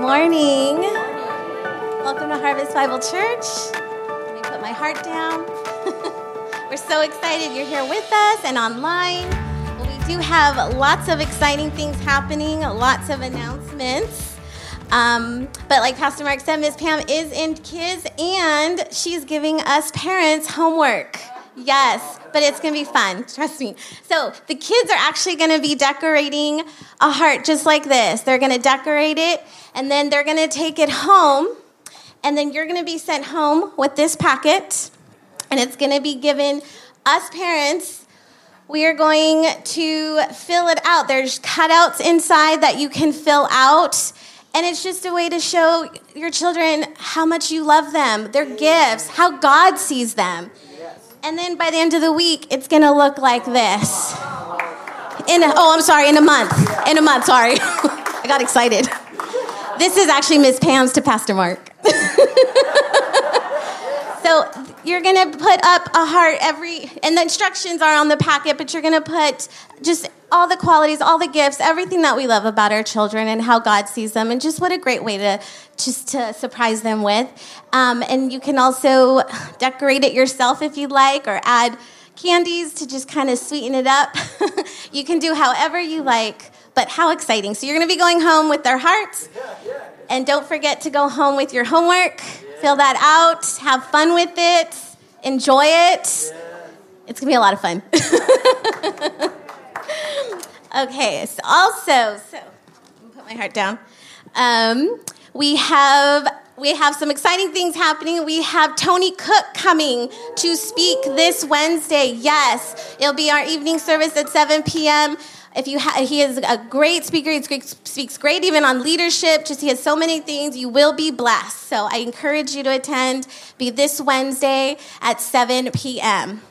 morning. Welcome to Harvest Bible Church. Let me put my heart down. We're so excited you're here with us and online. We do have lots of exciting things happening, lots of announcements. Um, but like Pastor Mark said, Miss Pam is in kids and she's giving us parents homework. Yes, but it's going to be fun. Trust me. So the kids are actually going to be decorating a heart just like this. They're going to decorate it and then they're going to take it home. And then you're going to be sent home with this packet. And it's going to be given us parents. We are going to fill it out. There's cutouts inside that you can fill out. And it's just a way to show your children how much you love them, their gifts, how God sees them. And then by the end of the week, it's going to look like this. In a, oh, I'm sorry, in a month. In a month, sorry. I got excited. This is actually Miss Pam's to Pastor Mark. so you're going to put up a heart every, and the instructions are on the packet, but you're going to put just all the qualities, all the gifts, everything that we love about our children and how God sees them, and just what a great way to just to surprise them with. Um, and you can also decorate it yourself if you'd like, or add candies to just kind of sweeten it up. you can do however you like, but how exciting! So you're going to be going home with their hearts, and don't forget to go home with your homework. Fill that out. Have fun with it. Enjoy it. It's going to be a lot of fun. okay, so also, so put my heart down. Um, we have we have some exciting things happening. We have Tony Cooke coming to speak this Wednesday. Yes, it'll be our evening service at 7 p.m. If you ha- he is a great speaker. He speaks great even on leadership. Just he has so many things. You will be blessed. So I encourage you to attend. Be this Wednesday at 7 p.m.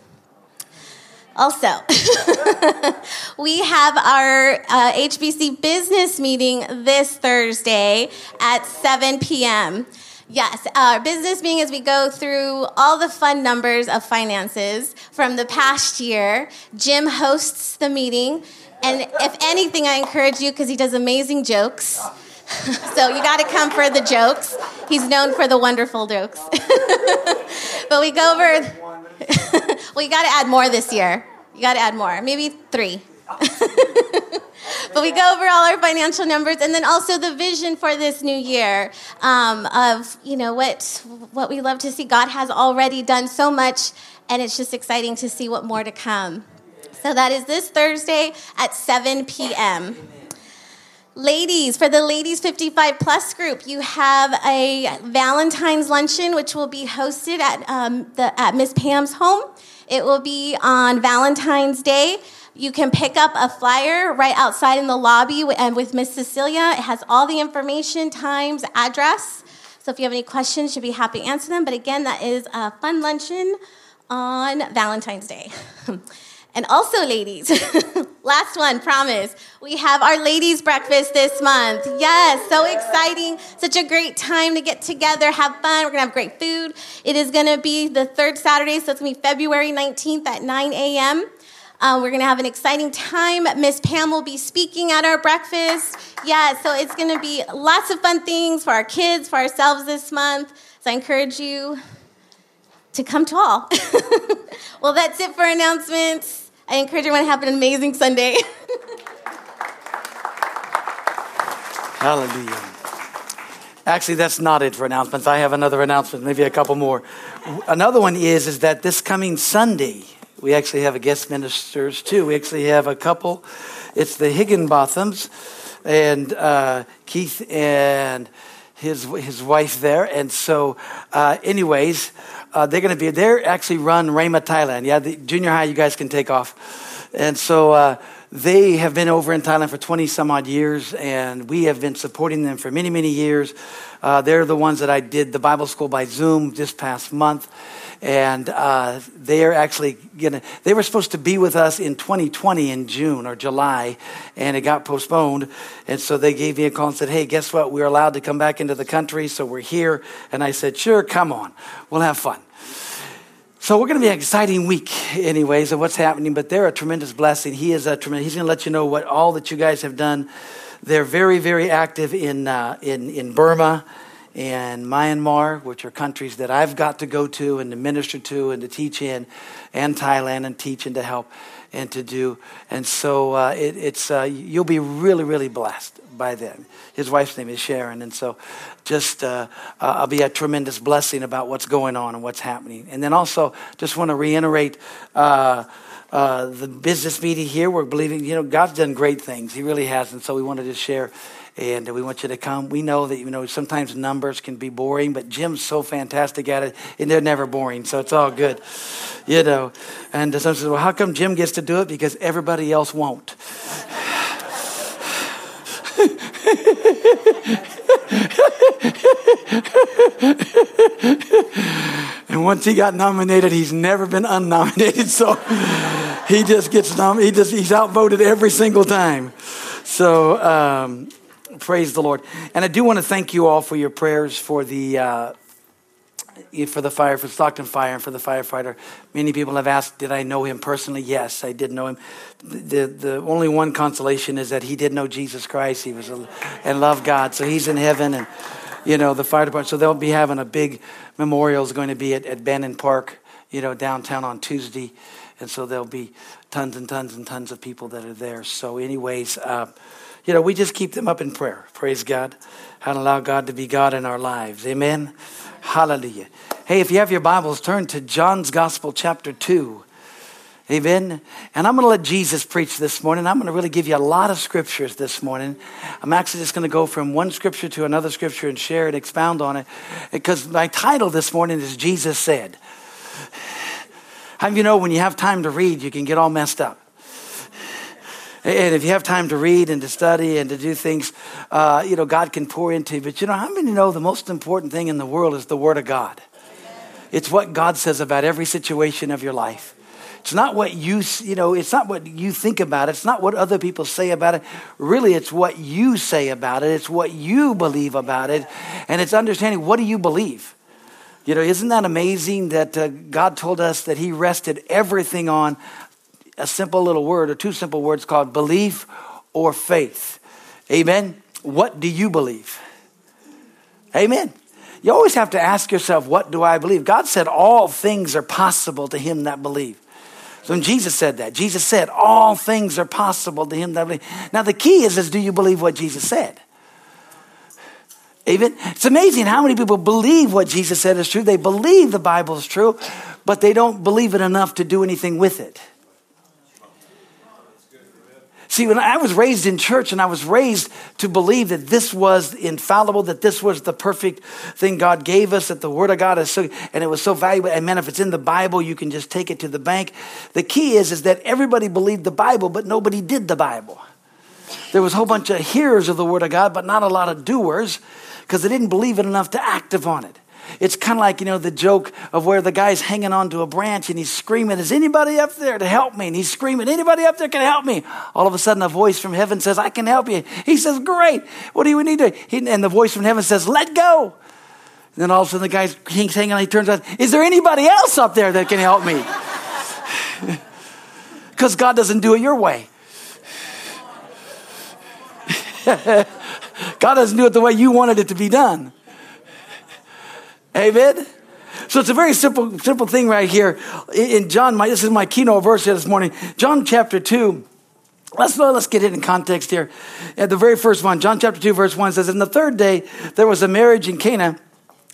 Also, we have our uh, HBC business meeting this Thursday at 7 p.m. Yes, our business meeting as we go through all the fun numbers of finances from the past year. Jim hosts the meeting. And if anything, I encourage you because he does amazing jokes. so you got to come for the jokes. He's known for the wonderful jokes. but we go over. Well, you got to add more this year. You got to add more, maybe three. but we go over all our financial numbers and then also the vision for this new year um, of you know what what we love to see god has already done so much and it's just exciting to see what more to come so that is this thursday at 7 p.m Ladies, for the Ladies 55 Plus group, you have a Valentine's luncheon, which will be hosted at, um, the, at Miss Pam's home. It will be on Valentine's Day. You can pick up a flyer right outside in the lobby and with Miss Cecilia. It has all the information, times, address. So if you have any questions, she'll be happy to answer them. But again, that is a fun luncheon on Valentine's Day. And also, ladies, last one, promise. We have our ladies' breakfast this month. Yes, so exciting. Such a great time to get together, have fun. We're to have great food. It is to be the third Saturday, so it's to be February 19th at 9 a.m. Uh, we're going to have an exciting time. Miss Pam will be speaking at our breakfast. Yeah, so it's going to be lots of fun things for our kids, for ourselves this month. So I encourage you to come to all. well, that's it for announcements. I encourage everyone to have an amazing Sunday. Hallelujah. Actually, that's not it for announcements. I have another announcement, maybe a couple more. Another one is is that this coming Sunday, we actually have a guest ministers too. We actually have a couple. It's the Higginbothams and uh, Keith and his his wife there. And so, uh, anyways, uh, they're going to be, they're actually run Rhema Thailand. Yeah, the junior high, you guys can take off. And so uh, they have been over in Thailand for 20 some odd years, and we have been supporting them for many, many years. Uh, they're the ones that I did the Bible school by Zoom this past month. And uh, they are actually gonna, they were supposed to be with us in 2020 in June or July, and it got postponed. And so they gave me a call and said, Hey, guess what? We're allowed to come back into the country, so we're here. And I said, Sure, come on. We'll have fun. So we're going to be an exciting week, anyways, of what's happening. But they're a tremendous blessing. He is a tremendous. He's going to let you know what all that you guys have done they're very, very active in, uh, in, in Burma and Myanmar, which are countries that I've got to go to and to minister to and to teach in, and Thailand and teach and to help and to do. And so uh, it, it's uh, you'll be really, really blessed by them. His wife's name is Sharon, and so just uh, uh, I'll be a tremendous blessing about what's going on and what's happening. And then also just want to reiterate. Uh, uh, the business meeting here, we're believing, you know, God's done great things. He really has. And so we wanted to share and we want you to come. We know that you know sometimes numbers can be boring, but Jim's so fantastic at it, and they're never boring, so it's all good, you know. And some says, "Well, how come Jim gets to do it? Because everybody else won't." and once he got nominated, he's never been unnominated. So he just gets nominated. He just he's outvoted every single time. So um, praise the Lord. And I do want to thank you all for your prayers for the. Uh, for the fire, for Stockton Fire, and for the firefighter. Many people have asked, did I know him personally? Yes, I did know him. The, the only one consolation is that he did know Jesus Christ. He was a, and loved God. So he's in heaven and, you know, the fire department. So they'll be having a big memorial is going to be at, at Bannon Park, you know, downtown on Tuesday. And so there'll be tons and tons and tons of people that are there. So anyways, uh, you know, we just keep them up in prayer. Praise God. And allow God to be God in our lives. Amen. Hallelujah. Hey, if you have your Bibles, turn to John's Gospel, chapter 2. Amen. And I'm going to let Jesus preach this morning. I'm going to really give you a lot of scriptures this morning. I'm actually just going to go from one scripture to another scripture and share and expound on it because my title this morning is Jesus Said. How you know when you have time to read, you can get all messed up? And if you have time to read and to study and to do things, uh, you know, God can pour into you. But you know, how many know the most important thing in the world is the Word of God? It's what God says about every situation of your life. It's not what you, you know, it's not what you think about it. It's not what other people say about it. Really, it's what you say about it. It's what you believe about it. And it's understanding what do you believe? You know, isn't that amazing that uh, God told us that He rested everything on a simple little word or two simple words called belief or faith. Amen. What do you believe? Amen. You always have to ask yourself, what do I believe? God said all things are possible to him that believe. So when Jesus said that, Jesus said all things are possible to him that believe. Now the key is, is do you believe what Jesus said? Amen. It's amazing how many people believe what Jesus said is true. They believe the Bible is true, but they don't believe it enough to do anything with it. See, when I was raised in church and I was raised to believe that this was infallible, that this was the perfect thing God gave us, that the Word of God is so, and it was so valuable. And man, if it's in the Bible, you can just take it to the bank. The key is, is that everybody believed the Bible, but nobody did the Bible. There was a whole bunch of hearers of the Word of God, but not a lot of doers because they didn't believe it enough to act upon it. It's kind of like, you know, the joke of where the guy's hanging onto a branch and he's screaming, Is anybody up there to help me? And he's screaming, Anybody up there can help me? All of a sudden, a voice from heaven says, I can help you. He says, Great. What do you need to? He, and the voice from heaven says, Let go. And then all of a sudden, the guy's hanging on, he turns out, Is there anybody else up there that can help me? Because God doesn't do it your way. God doesn't do it the way you wanted it to be done. Amen. So it's a very simple, simple thing right here. In John, my, this is my keynote verse here this morning. John chapter 2. Let's, let's get it in context here. At the very first one, John chapter 2, verse 1 says, In the third day, there was a marriage in Cana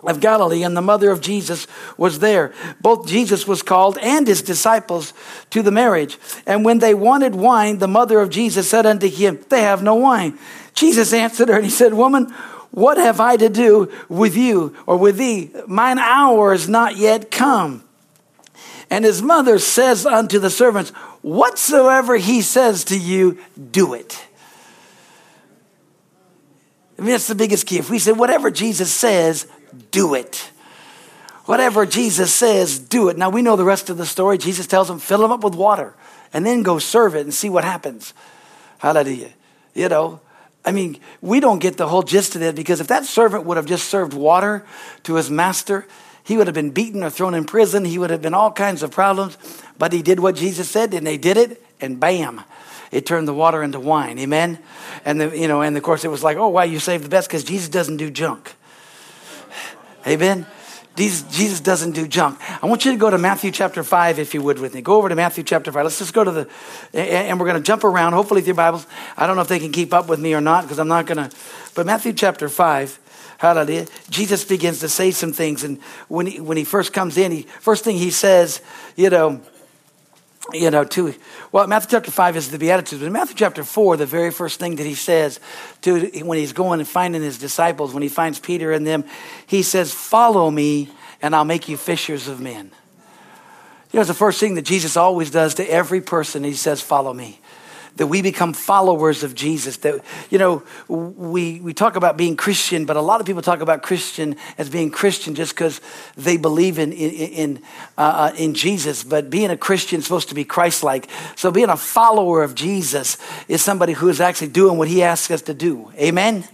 of Galilee, and the mother of Jesus was there. Both Jesus was called and his disciples to the marriage. And when they wanted wine, the mother of Jesus said unto him, They have no wine. Jesus answered her, and he said, Woman, what have I to do with you or with thee? Mine hour is not yet come. And his mother says unto the servants, Whatsoever he says to you, do it. I mean, that's the biggest key. If we say, Whatever Jesus says, do it. Whatever Jesus says, do it. Now we know the rest of the story. Jesus tells them, Fill them up with water and then go serve it and see what happens. Hallelujah. You know, I mean, we don't get the whole gist of it because if that servant would have just served water to his master, he would have been beaten or thrown in prison. He would have been all kinds of problems. But he did what Jesus said, and they did it, and bam. it turned the water into wine. Amen. And the, you know, and of course it was like, oh, why you saved the best? Because Jesus doesn't do junk. Amen. Jesus doesn't do junk. I want you to go to Matthew chapter 5, if you would, with me. Go over to Matthew chapter 5. Let's just go to the, and we're going to jump around, hopefully, your Bibles. I don't know if they can keep up with me or not, because I'm not going to. But Matthew chapter 5, hallelujah, Jesus begins to say some things. And when he, when he first comes in, he, first thing he says, you know, you know, to, well, Matthew chapter 5 is the Beatitudes, but in Matthew chapter 4, the very first thing that he says to, when he's going and finding his disciples, when he finds Peter and them, he says, Follow me, and I'll make you fishers of men. You know, it's the first thing that Jesus always does to every person. He says, Follow me that we become followers of Jesus. That, you know, we, we talk about being Christian, but a lot of people talk about Christian as being Christian just because they believe in, in, in, uh, in Jesus. But being a Christian is supposed to be Christ like. So being a follower of Jesus is somebody who is actually doing what he asks us to do. Amen?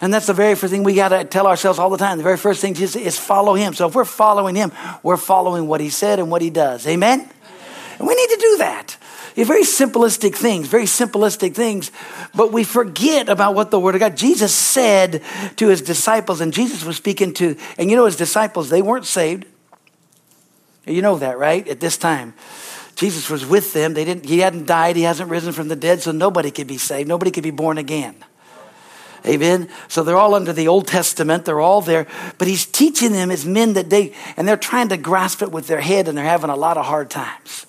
And that's the very first thing we got to tell ourselves all the time. The very first thing is, is follow him. So if we're following him, we're following what he said and what he does. Amen? And we need to do that very simplistic things, very simplistic things, but we forget about what the Word of God. Jesus said to his disciples, and Jesus was speaking to, and you know, his disciples, they weren't saved. You know that, right? At this time. Jesus was with them. They didn't, he hadn't died. He hasn't risen from the dead, so nobody could be saved. Nobody could be born again. Amen. So they're all under the Old Testament. They're all there. But he's teaching them as men that they, and they're trying to grasp it with their head and they're having a lot of hard times.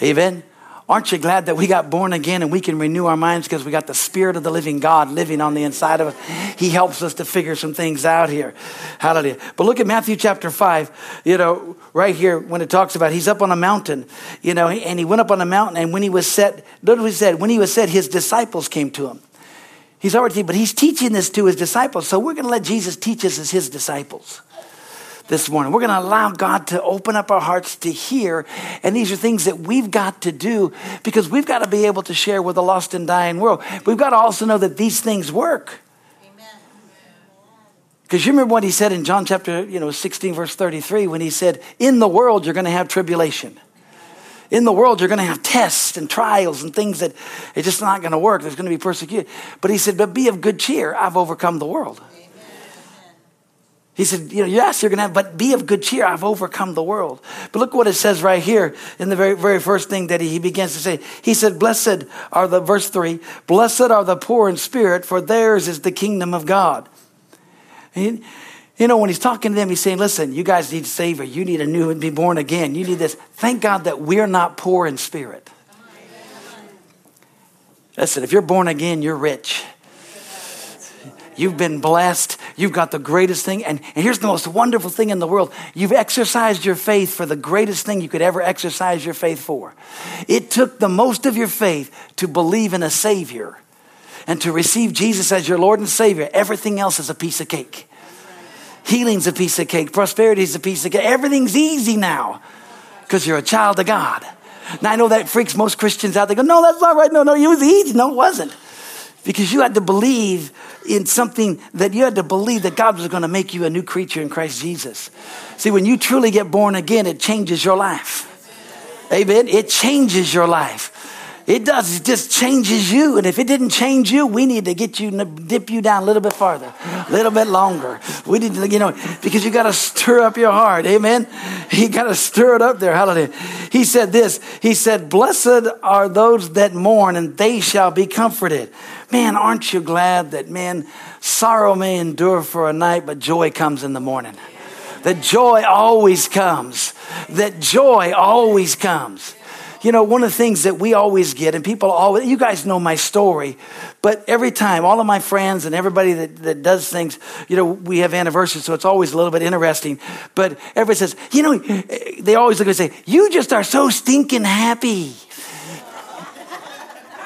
Amen. Aren't you glad that we got born again and we can renew our minds because we got the Spirit of the living God living on the inside of us? He helps us to figure some things out here. Hallelujah. But look at Matthew chapter 5, you know, right here when it talks about he's up on a mountain, you know, and he went up on a mountain and when he was set, look what he said, when he was set, his disciples came to him. He's already, but he's teaching this to his disciples. So we're going to let Jesus teach us as his disciples this morning. We're going to allow God to open up our hearts to hear. And these are things that we've got to do because we've got to be able to share with a lost and dying world. We've got to also know that these things work. Amen. Because you remember what he said in John chapter you know, 16, verse 33, when he said, In the world, you're going to have tribulation. In the world, you're going to have tests and trials and things that it's just not going to work. There's going to be persecution. But he said, But be of good cheer. I've overcome the world. He said, you know, yes, you're going to have, but be of good cheer. I've overcome the world. But look what it says right here in the very, very first thing that he, begins to say. He said, blessed are the, verse three, blessed are the poor in spirit, for theirs is the kingdom of God. And, you know, when he's talking to them, he's saying, listen, you guys need a savior. You need a new and be born again. You need this. Thank God that we're not poor in spirit. Listen, if you're born again, you're rich. You've been blessed. You've got the greatest thing. And, and here's the most wonderful thing in the world you've exercised your faith for the greatest thing you could ever exercise your faith for. It took the most of your faith to believe in a Savior and to receive Jesus as your Lord and Savior. Everything else is a piece of cake. Healing's a piece of cake. Prosperity's a piece of cake. Everything's easy now because you're a child of God. Now, I know that freaks most Christians out. They go, no, that's not right. No, no, it was easy. No, it wasn't because you had to believe in something that you had to believe that God was going to make you a new creature in Christ Jesus. See, when you truly get born again, it changes your life. Amen. It changes your life. It does. It just changes you. And if it didn't change you, we need to get you, dip you down a little bit farther, a little bit longer. We need to, you know, because you got to stir up your heart. Amen. You got to stir it up there. Hallelujah. He said this. He said, blessed are those that mourn and they shall be comforted. Man, aren't you glad that, man, sorrow may endure for a night, but joy comes in the morning. That joy always comes. That joy always comes. You know, one of the things that we always get, and people always, you guys know my story, but every time, all of my friends and everybody that, that does things, you know, we have anniversaries, so it's always a little bit interesting. But everybody says, you know, eh, they always look and say, you just are so stinking happy.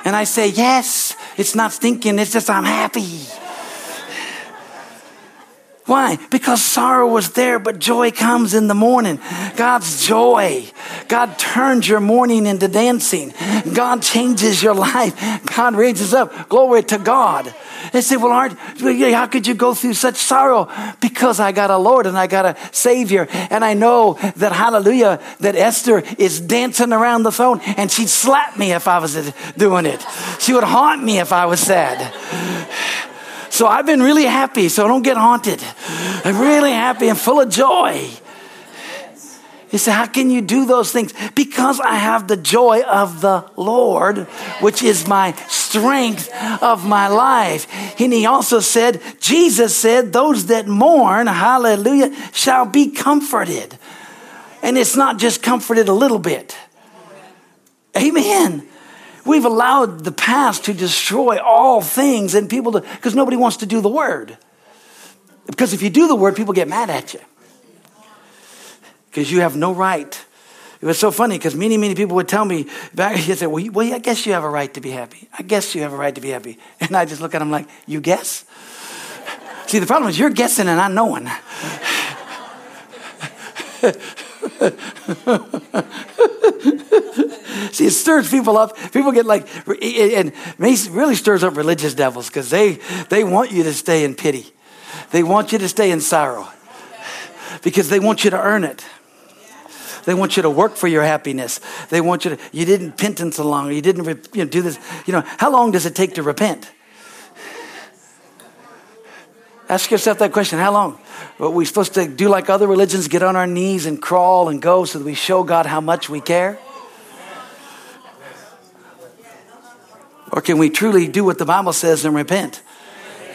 And I say, yes, it's not stinking, it's just I'm happy. Why? Because sorrow was there, but joy comes in the morning. God's joy. God turns your morning into dancing. God changes your life. God raises up. Glory to God. They say, well, Art, how could you go through such sorrow? Because I got a Lord and I got a Savior. And I know that, hallelujah, that Esther is dancing around the throne and she'd slap me if I was doing it. She would haunt me if I was sad. So I've been really happy, so don't get haunted. I'm really happy and full of joy. He said, How can you do those things? Because I have the joy of the Lord, which is my strength of my life. And he also said, Jesus said, Those that mourn, hallelujah, shall be comforted. And it's not just comforted a little bit. Amen. We've allowed the past to destroy all things and people to, because nobody wants to do the word. Because if you do the word, people get mad at you. Because you have no right. It was so funny because many, many people would tell me back, you say, well, well, I guess you have a right to be happy. I guess you have a right to be happy. And I just look at them like, you guess? See, the problem is you're guessing and I'm knowing. See, it stirs people up. People get like, and really stirs up religious devils because they, they want you to stay in pity. They want you to stay in sorrow because they want you to earn it. They want you to work for your happiness. They want you to, you didn't penance long. You didn't you know, do this. You know, how long does it take to repent? Ask yourself that question. How long? Are we supposed to do like other religions, get on our knees and crawl and go so that we show God how much we care? Or can we truly do what the Bible says and repent?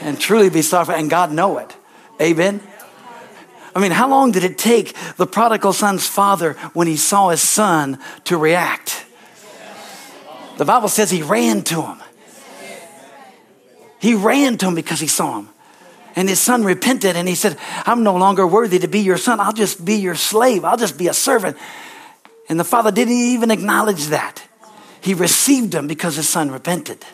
And truly be sorrowful and God know it? Amen? I mean, how long did it take the prodigal son's father when he saw his son to react? The Bible says he ran to him. He ran to him because he saw him. And his son repented and he said, I'm no longer worthy to be your son. I'll just be your slave. I'll just be a servant. And the father didn't even acknowledge that. He received him because his son repented.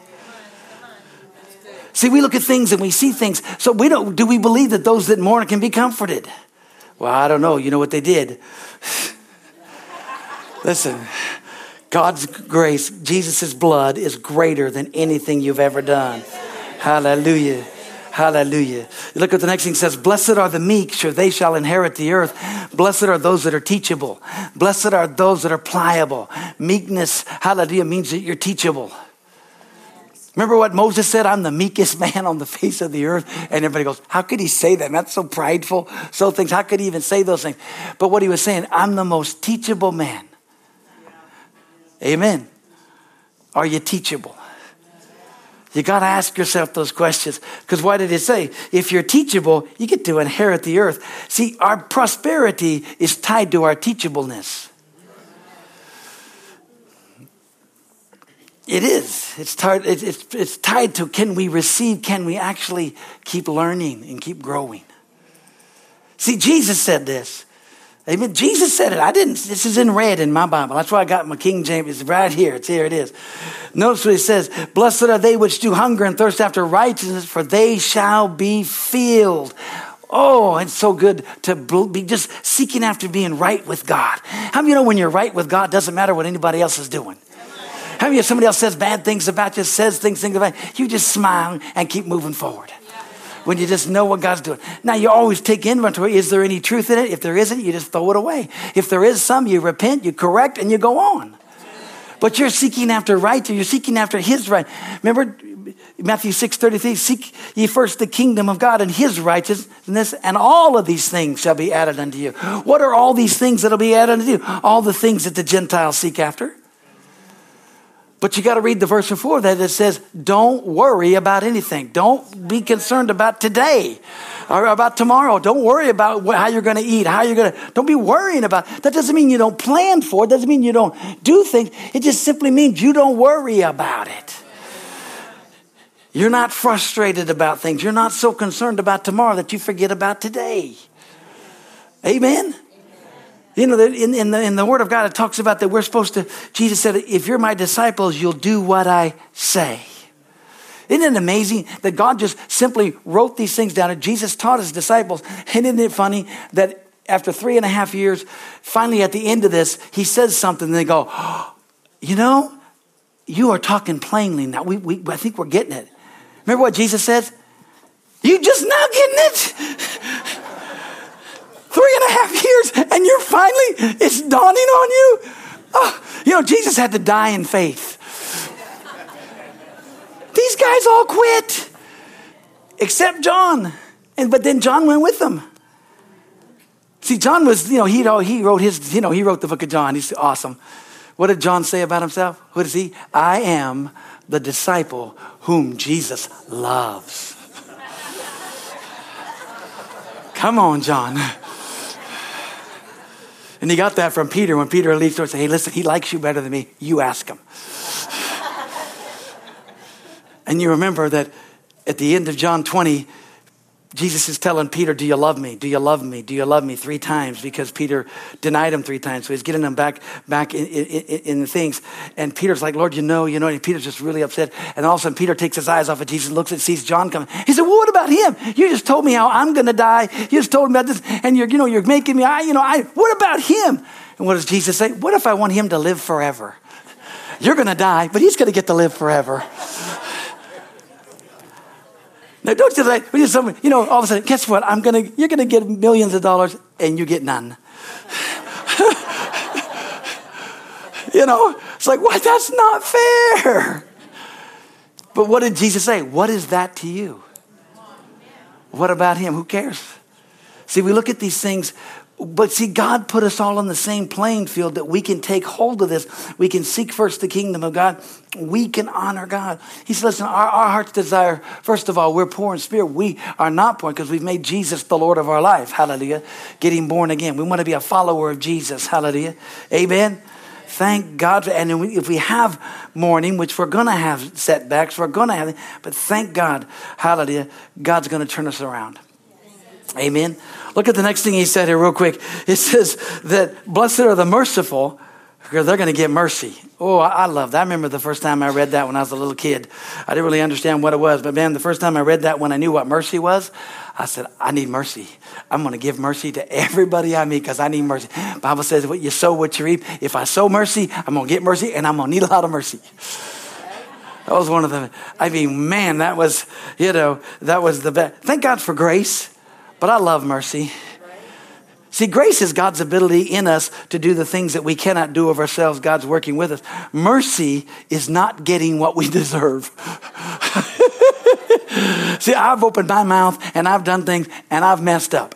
See, we look at things and we see things. So we don't, do we believe that those that mourn can be comforted? Well, I don't know. You know what they did? Listen, God's grace, Jesus' blood is greater than anything you've ever done. Hallelujah. Hallelujah. You Look at the next thing says, Blessed are the meek, for they shall inherit the earth. Blessed are those that are teachable. Blessed are those that are pliable. Meekness, hallelujah, means that you're teachable. Remember what Moses said? I'm the meekest man on the face of the earth. And everybody goes, How could he say that? That's so prideful. So things. How could he even say those things? But what he was saying, I'm the most teachable man. Amen. Are you teachable? You got to ask yourself those questions. Because why did it say? If you're teachable, you get to inherit the earth. See, our prosperity is tied to our teachableness. It is. It's it's, it's tied to can we receive, can we actually keep learning and keep growing? See, Jesus said this. Amen. Jesus said it. I didn't. This is in red in my Bible. That's why I got my King James. It's right here. It's here. It is. Notice what he says. Blessed are they which do hunger and thirst after righteousness, for they shall be filled. Oh, it's so good to be just seeking after being right with God. How many you know when you're right with God, doesn't matter what anybody else is doing? How many if somebody else says bad things about you, says things, things about you, you just smile and keep moving forward when you just know what God's doing. Now, you always take inventory. Is there any truth in it? If there isn't, you just throw it away. If there is some, you repent, you correct, and you go on. But you're seeking after right, you're seeking after His right. Remember Matthew 6 33, seek ye first the kingdom of God and His righteousness, and all of these things shall be added unto you. What are all these things that'll be added unto you? All the things that the Gentiles seek after. But you got to read the verse before that that says, don't worry about anything. Don't be concerned about today or about tomorrow. Don't worry about how you're going to eat, how you're going to, don't be worrying about, that doesn't mean you don't plan for it. doesn't mean you don't do things. It just simply means you don't worry about it. You're not frustrated about things. You're not so concerned about tomorrow that you forget about today. Amen. You know, in, in, the, in the Word of God, it talks about that we're supposed to, Jesus said, if you're my disciples, you'll do what I say. Isn't it amazing that God just simply wrote these things down and Jesus taught his disciples? And isn't it funny that after three and a half years, finally at the end of this, he says something and they go, oh, You know, you are talking plainly now. We, we, I think we're getting it. Remember what Jesus says? You just now getting it? Three and a half years, and you're finally, it's dawning on you? Oh, you know, Jesus had to die in faith. These guys all quit, except John. And, but then John went with them. See, John was, you know, he, he wrote his, you know, he wrote the book of John. He's awesome. What did John say about himself? What is he? I am the disciple whom Jesus loves. Come on, John. And he got that from Peter when Peter leaves and said, Hey, listen, he likes you better than me. You ask him. and you remember that at the end of John 20, Jesus is telling Peter, Do you love me? Do you love me? Do you love me? Three times because Peter denied him three times. So he's getting him back, back in, in, in, the things. And Peter's like, Lord, you know, you know. And Peter's just really upset. And all of a sudden, Peter takes his eyes off of Jesus, and looks and sees John coming. He said, Well, what about him? You just told me how I'm going to die. You just told me about this. And you're, you know, you're making me, I, you know, I, what about him? And what does Jesus say? What if I want him to live forever? You're going to die, but he's going to get to live forever. Now, don't just like, you know, all of a sudden, guess what? I'm gonna, you're gonna get millions of dollars and you get none. you know, it's like, what? That's not fair. But what did Jesus say? What is that to you? What about him? Who cares? See, we look at these things but see, God put us all on the same playing field that we can take hold of this. We can seek first the kingdom of God. We can honor God. He says, listen, our, our heart's desire, first of all, we're poor in spirit. We are not poor because we've made Jesus the Lord of our life. Hallelujah. Getting born again. We want to be a follower of Jesus. Hallelujah. Amen. Thank God. And if we have mourning, which we're going to have setbacks, we're going to have, but thank God. Hallelujah. God's going to turn us around. Amen. Look at the next thing he said here, real quick. It says that blessed are the merciful, because they're going to get mercy. Oh, I, love that. I remember the first time I read that when I was a little kid. I didn't really understand what it was, but man, the first time I read that when I knew what mercy was, I said, I need mercy. I'm going to give mercy to everybody I meet because I need mercy. Bible says, what you sow, what you reap. If I sow mercy, I'm going to get mercy, and I'm going to need a lot of mercy. That was one of the, I mean, man, that was, you know, that was the best. Thank God for grace. But I love mercy. See, grace is God's ability in us to do the things that we cannot do of ourselves. God's working with us. Mercy is not getting what we deserve. See, I've opened my mouth and I've done things and I've messed up.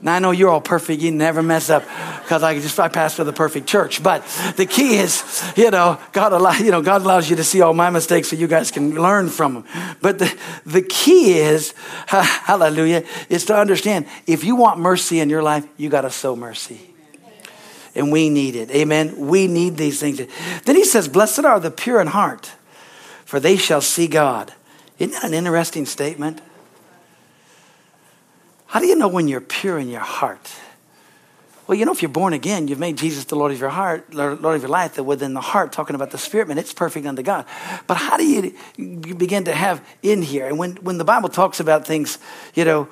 Now I know you're all perfect. You never mess up because I just I pastor the perfect church. But the key is, you know, God you know, God allows you to see all my mistakes so you guys can learn from them. But the, the key is, hallelujah, is to understand if you want mercy in your life, you got to sow mercy. And we need it. Amen. We need these things. Then he says, Blessed are the pure in heart, for they shall see God. Isn't that an interesting statement? How do you know when you're pure in your heart? Well, you know, if you're born again, you've made Jesus the Lord of your heart, Lord of your life, that within the heart, talking about the spirit, man, it's perfect unto God. But how do you, begin to have in here? And when, when the Bible talks about things, you know,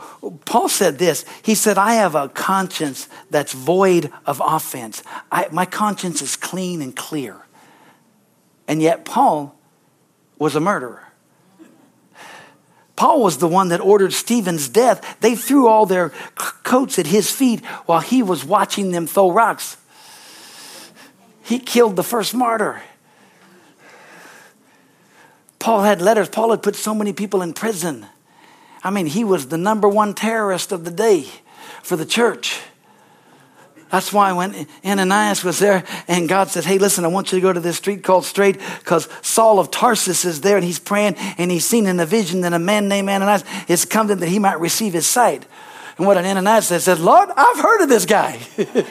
Paul said this. He said, I have a conscience that's void of offense. I, my conscience is clean and clear. And yet, Paul was a murderer. Paul was the one that ordered Stephen's death. They threw all their coats at his feet while he was watching them throw rocks. He killed the first martyr. Paul had letters. Paul had put so many people in prison. I mean, he was the number one terrorist of the day for the church. That's why when Ananias was there and God said, Hey, listen, I want you to go to this street called Straight because Saul of Tarsus is there and he's praying and he's seen in a vision that a man named Ananias is coming that he might receive his sight. And what an Ananias said, said, Lord, I've heard of this guy.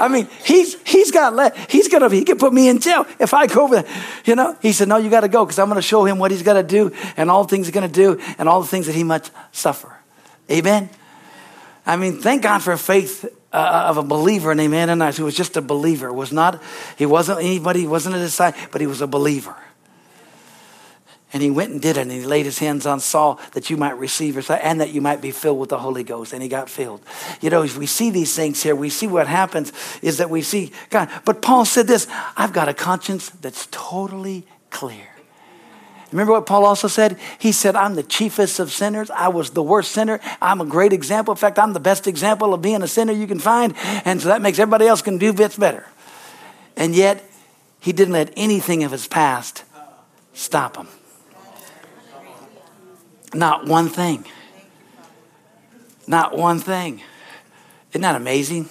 I mean, he's he's got let he's gonna he can put me in jail if I go over there. You know, he said, No, you gotta go, because I'm gonna show him what he's gotta do and all the things he's gonna do and all the things that he must suffer. Amen. I mean, thank God for faith uh, of a believer named Ananias who was just a believer. Was not, he wasn't anybody, he wasn't a disciple, but he was a believer. And he went and did it, and he laid his hands on Saul that you might receive and that you might be filled with the Holy Ghost. And he got filled. You know, we see these things here, we see what happens is that we see God. But Paul said this I've got a conscience that's totally clear. Remember what Paul also said? He said, I'm the chiefest of sinners. I was the worst sinner. I'm a great example. In fact, I'm the best example of being a sinner you can find. And so that makes everybody else can do bits better. And yet, he didn't let anything of his past stop him. Not one thing. Not one thing. Isn't that amazing?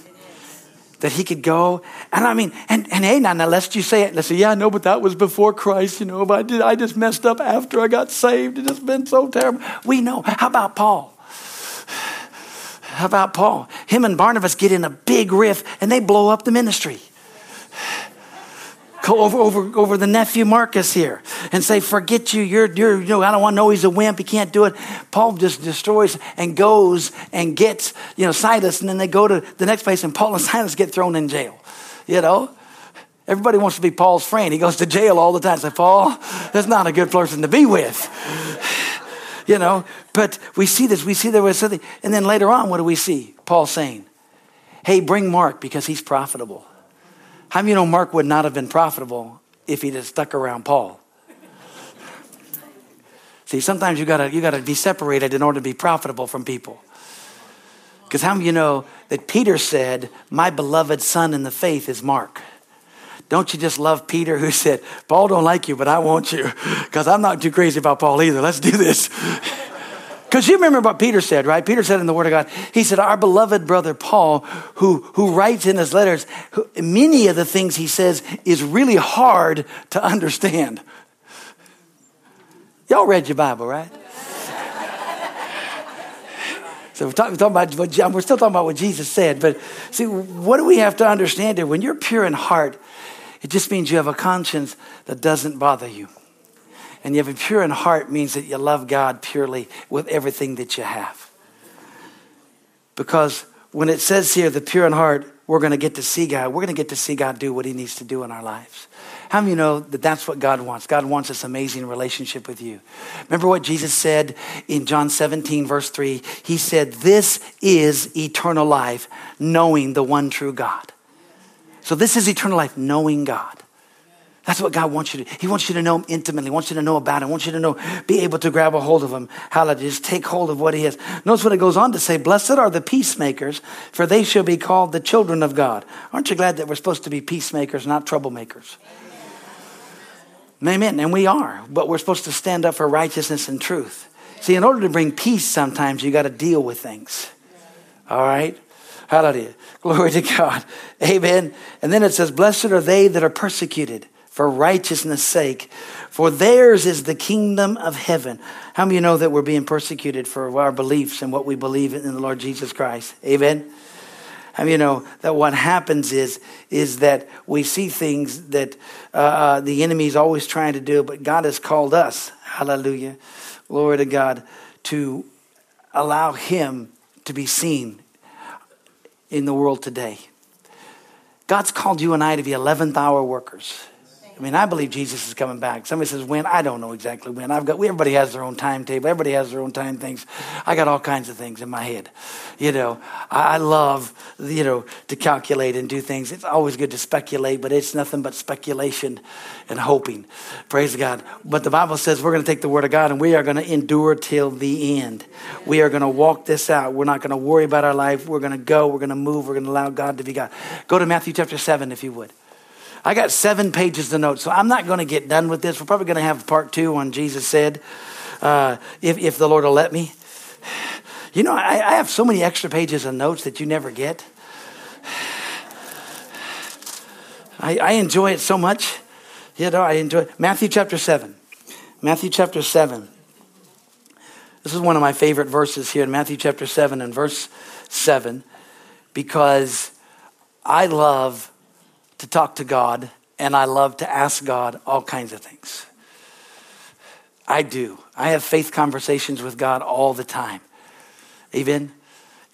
That he could go, and I mean, and, and hey, now, now lest you say it, let's say, yeah, no, but that was before Christ, you know, but I, did, I just messed up after I got saved. It's just been so terrible. We know. How about Paul? How about Paul? Him and Barnabas get in a big riff and they blow up the ministry over, over, over the nephew Marcus here and say, forget you, you're, you're, you know, I don't want to know he's a wimp, he can't do it. Paul just destroys and goes and gets, you know, Silas, and then they go to the next place and Paul and Silas get thrown in jail, you know? Everybody wants to be Paul's friend. He goes to jail all the time. Say, Paul, that's not a good person to be with. you know, but we see this. We see there was something. And then later on, what do we see? Paul saying, hey, bring Mark because he's profitable. How you know Mark would not have been profitable if he'd have stuck around Paul? See, sometimes you gotta you gotta be separated in order to be profitable from people. Because how you know that Peter said, My beloved son in the faith is Mark? Don't you just love Peter who said, Paul don't like you, but I want you. Because I'm not too crazy about Paul either. Let's do this. Because you remember what Peter said, right? Peter said in the Word of God, he said, Our beloved brother Paul, who, who writes in his letters, who, many of the things he says is really hard to understand. Y'all read your Bible, right? So we're talking, about what, we're still talking about what Jesus said, but see, what do we have to understand here? When you're pure in heart, it just means you have a conscience that doesn't bother you. And you have a pure in heart means that you love God purely with everything that you have. Because when it says here, the pure in heart, we're going to get to see God. We're going to get to see God do what He needs to do in our lives. How many you know that that's what God wants? God wants this amazing relationship with you. Remember what Jesus said in John 17, verse 3? He said, This is eternal life, knowing the one true God. So, this is eternal life, knowing God. That's what God wants you to. He wants you to know Him intimately. He wants you to know about Him. He wants you to know, be able to grab a hold of Him. Hallelujah. Just take hold of what He is. Notice what it goes on to say, Blessed are the peacemakers, for they shall be called the children of God. Aren't you glad that we're supposed to be peacemakers, not troublemakers? Amen. Amen. And we are, but we're supposed to stand up for righteousness and truth. See, in order to bring peace, sometimes you got to deal with things. All right? Hallelujah. Glory to God. Amen. And then it says, Blessed are they that are persecuted for righteousness' sake, for theirs is the kingdom of heaven. How many you know that we're being persecuted for our beliefs and what we believe in the Lord Jesus Christ? Amen. How many you know that what happens is is that we see things that uh, uh, the enemy is always trying to do, but God has called us, hallelujah, glory to God, to allow Him to be seen in the world today. God's called you and I to be 11th hour workers. I mean, I believe Jesus is coming back. Somebody says when? I don't know exactly when. I've got everybody has their own timetable. Everybody has their own time things. I got all kinds of things in my head. You know, I love you know to calculate and do things. It's always good to speculate, but it's nothing but speculation and hoping. Praise God. But the Bible says we're going to take the word of God and we are going to endure till the end. We are going to walk this out. We're not going to worry about our life. We're going to go. We're going to move. We're going to allow God to be God. Go to Matthew chapter seven if you would. I got seven pages of notes, so I'm not going to get done with this. We're probably going to have part two on Jesus said, uh, if, if the Lord will let me. You know, I, I have so many extra pages of notes that you never get. I, I enjoy it so much. You know, I enjoy it. Matthew chapter 7. Matthew chapter 7. This is one of my favorite verses here in Matthew chapter 7 and verse 7 because I love to talk to God and I love to ask God all kinds of things. I do. I have faith conversations with God all the time. Amen.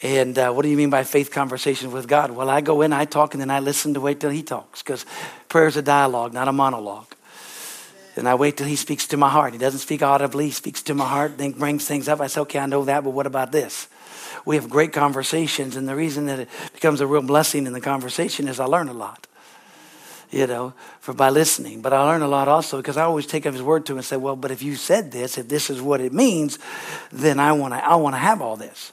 And uh, what do you mean by faith conversations with God? Well, I go in, I talk, and then I listen to wait till He talks because prayer is a dialogue, not a monologue. And I wait till he speaks to my heart. He doesn't speak audibly, he speaks to my heart, then brings things up. I say, okay, I know that, but what about this? We have great conversations, and the reason that it becomes a real blessing in the conversation is I learn a lot you know, for by listening. But I learn a lot also because I always take up his word to him and say, well, but if you said this, if this is what it means, then I want to I want to have all this.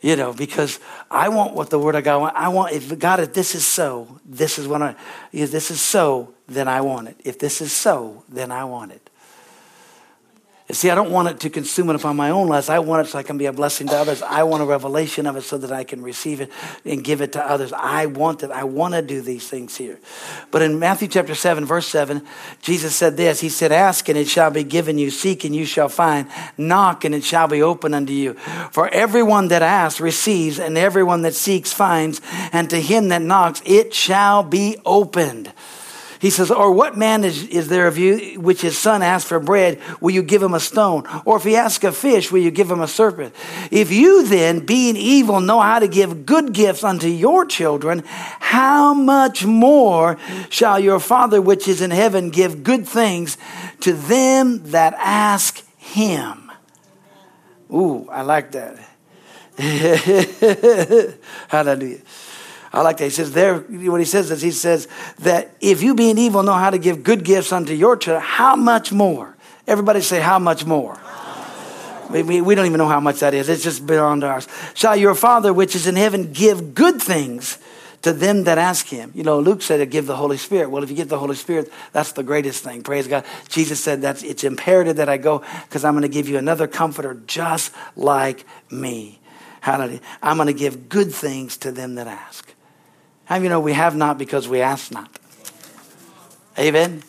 You know, because I want what the word of God. I want if God, if this is so, this is what I if this is so, then I want it. If this is so, then I want it. See, I don't want it to consume it upon my own life. I want it so I can be a blessing to others. I want a revelation of it so that I can receive it and give it to others. I want it. I want to do these things here. But in Matthew chapter 7, verse 7, Jesus said this He said, Ask and it shall be given you, seek and you shall find, knock and it shall be open unto you. For everyone that asks receives, and everyone that seeks finds, and to him that knocks it shall be opened. He says, Or what man is, is there of you which his son asks for bread, will you give him a stone? Or if he asks a fish, will you give him a serpent? If you then, being evil, know how to give good gifts unto your children, how much more shall your Father which is in heaven give good things to them that ask him? Ooh, I like that. Hallelujah. I like that. He says there, what he says is he says that if you being evil know how to give good gifts unto your children, how much more? Everybody say, how much more? We, we don't even know how much that is. It's just beyond ours. Shall your Father which is in heaven give good things to them that ask him. You know, Luke said to give the Holy Spirit. Well, if you get the Holy Spirit, that's the greatest thing. Praise God. Jesus said that it's imperative that I go because I'm going to give you another comforter just like me. Hallelujah. I'm going to give good things to them that ask. How you know we have not because we ask not? Amen.